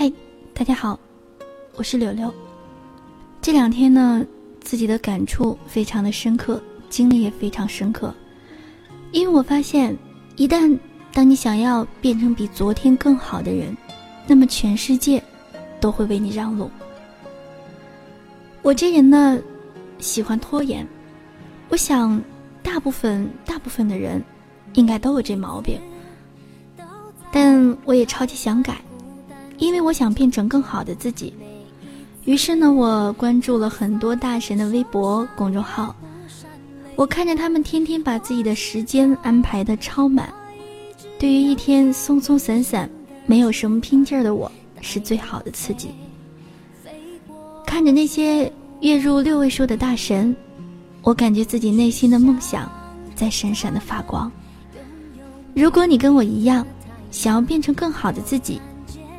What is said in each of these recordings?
嗨，大家好，我是柳柳。这两天呢，自己的感触非常的深刻，经历也非常深刻。因为我发现，一旦当你想要变成比昨天更好的人，那么全世界都会为你让路。我这人呢，喜欢拖延。我想，大部分大部分的人，应该都有这毛病。但我也超级想改，因为我想变成更好的自己。于是呢，我关注了很多大神的微博公众号。我看着他们天天把自己的时间安排的超满，对于一天松松散散、没有什么拼劲儿的我，是最好的刺激。看着那些月入六位数的大神，我感觉自己内心的梦想在闪闪的发光。如果你跟我一样，想要变成更好的自己，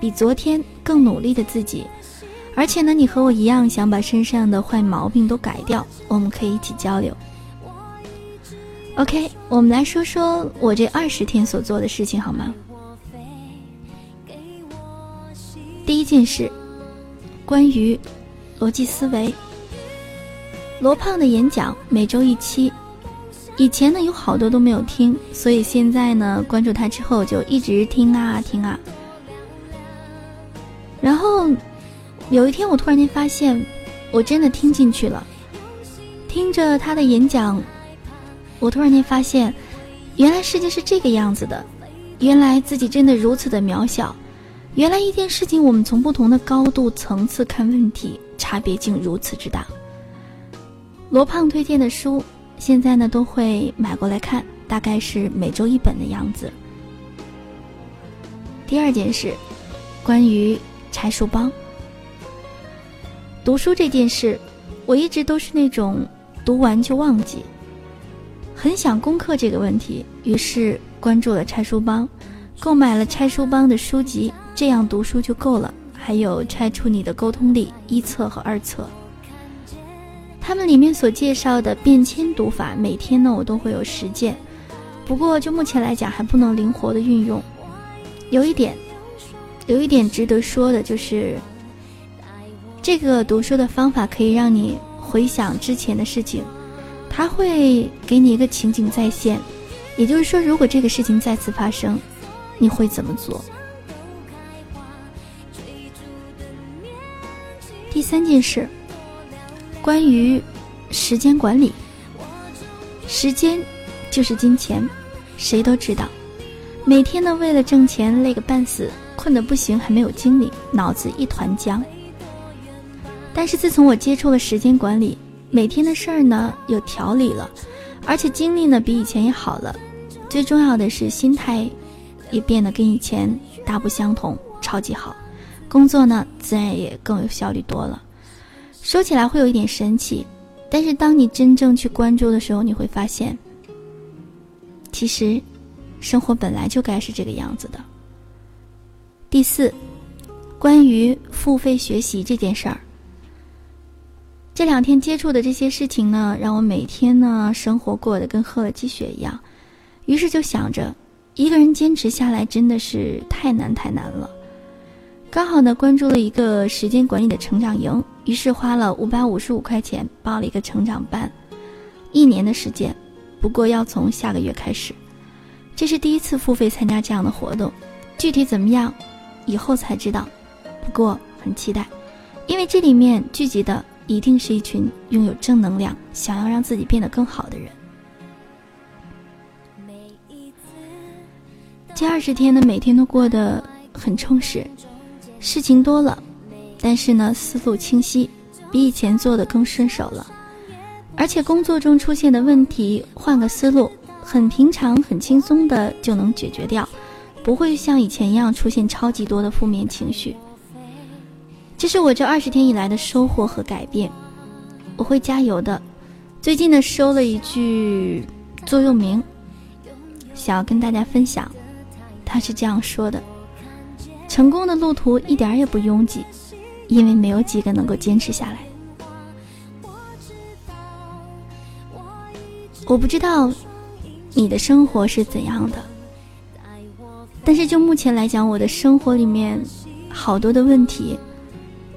比昨天更努力的自己，而且呢，你和我一样想把身上的坏毛病都改掉，我们可以一起交流。OK，我们来说说我这二十天所做的事情好吗？第一件事，关于逻辑思维。罗胖的演讲每周一期，以前呢有好多都没有听，所以现在呢关注他之后就一直听啊听啊。然后有一天我突然间发现，我真的听进去了，听着他的演讲。我突然间发现，原来世界是这个样子的，原来自己真的如此的渺小，原来一件事情我们从不同的高度层次看问题，差别竟如此之大。罗胖推荐的书，现在呢都会买过来看，大概是每周一本的样子。第二件事，关于拆书帮。读书这件事，我一直都是那种读完就忘记。很想攻克这个问题，于是关注了拆书帮，购买了拆书帮的书籍，这样读书就够了。还有拆出你的沟通力一册和二册，他们里面所介绍的便签读法，每天呢我都会有实践，不过就目前来讲还不能灵活的运用。有一点，有一点值得说的就是，这个读书的方法可以让你回想之前的事情。他会给你一个情景再现，也就是说，如果这个事情再次发生，你会怎么做？第三件事，关于时间管理。时间就是金钱，谁都知道。每天呢，为了挣钱累个半死，困得不行，还没有精力，脑子一团浆。但是自从我接触了时间管理，每天的事儿呢有条理了，而且精力呢比以前也好了，最重要的是心态也变得跟以前大不相同，超级好，工作呢自然也更有效率多了。说起来会有一点神奇，但是当你真正去关注的时候，你会发现，其实生活本来就该是这个样子的。第四，关于付费学习这件事儿。这两天接触的这些事情呢，让我每天呢生活过得跟喝了鸡血一样，于是就想着，一个人坚持下来真的是太难太难了。刚好呢关注了一个时间管理的成长营，于是花了五百五十五块钱报了一个成长班，一年的时间，不过要从下个月开始，这是第一次付费参加这样的活动，具体怎么样，以后才知道，不过很期待，因为这里面聚集的。一定是一群拥有正能量、想要让自己变得更好的人。这二十天呢，每天都过得很充实，事情多了，但是呢，思路清晰，比以前做的更顺手了。而且工作中出现的问题，换个思路，很平常、很轻松的就能解决掉，不会像以前一样出现超级多的负面情绪。这是我这二十天以来的收获和改变，我会加油的。最近呢，收了一句座右铭，想要跟大家分享。他是这样说的：“成功的路途一点也不拥挤，因为没有几个能够坚持下来。”我不知道你的生活是怎样的，但是就目前来讲，我的生活里面。好多的问题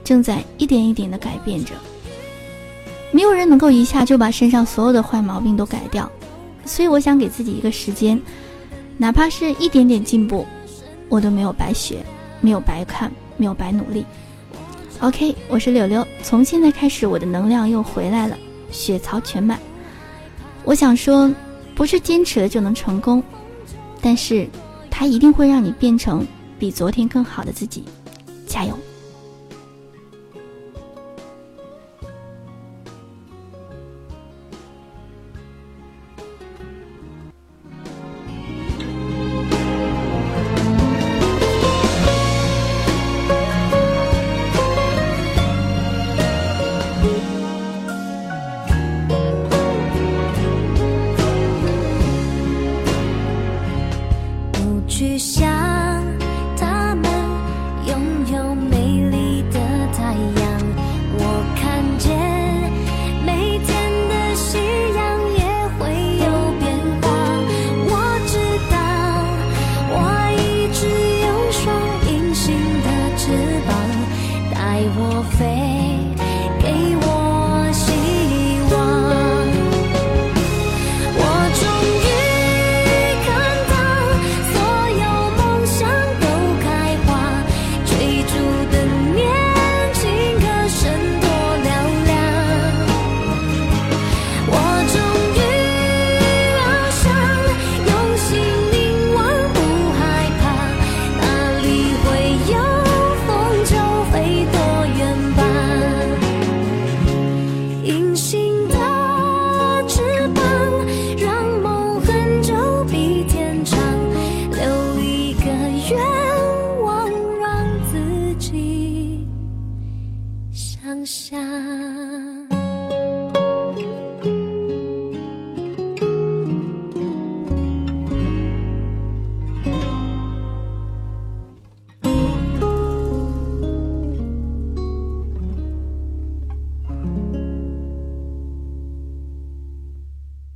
正在一点一点的改变着。没有人能够一下就把身上所有的坏毛病都改掉，所以我想给自己一个时间，哪怕是一点点进步，我都没有白学，没有白看，没有白努力。OK，我是柳柳，从现在开始我的能量又回来了，血槽全满。我想说，不是坚持了就能成功，但是它一定会让你变成比昨天更好的自己，加油！想想。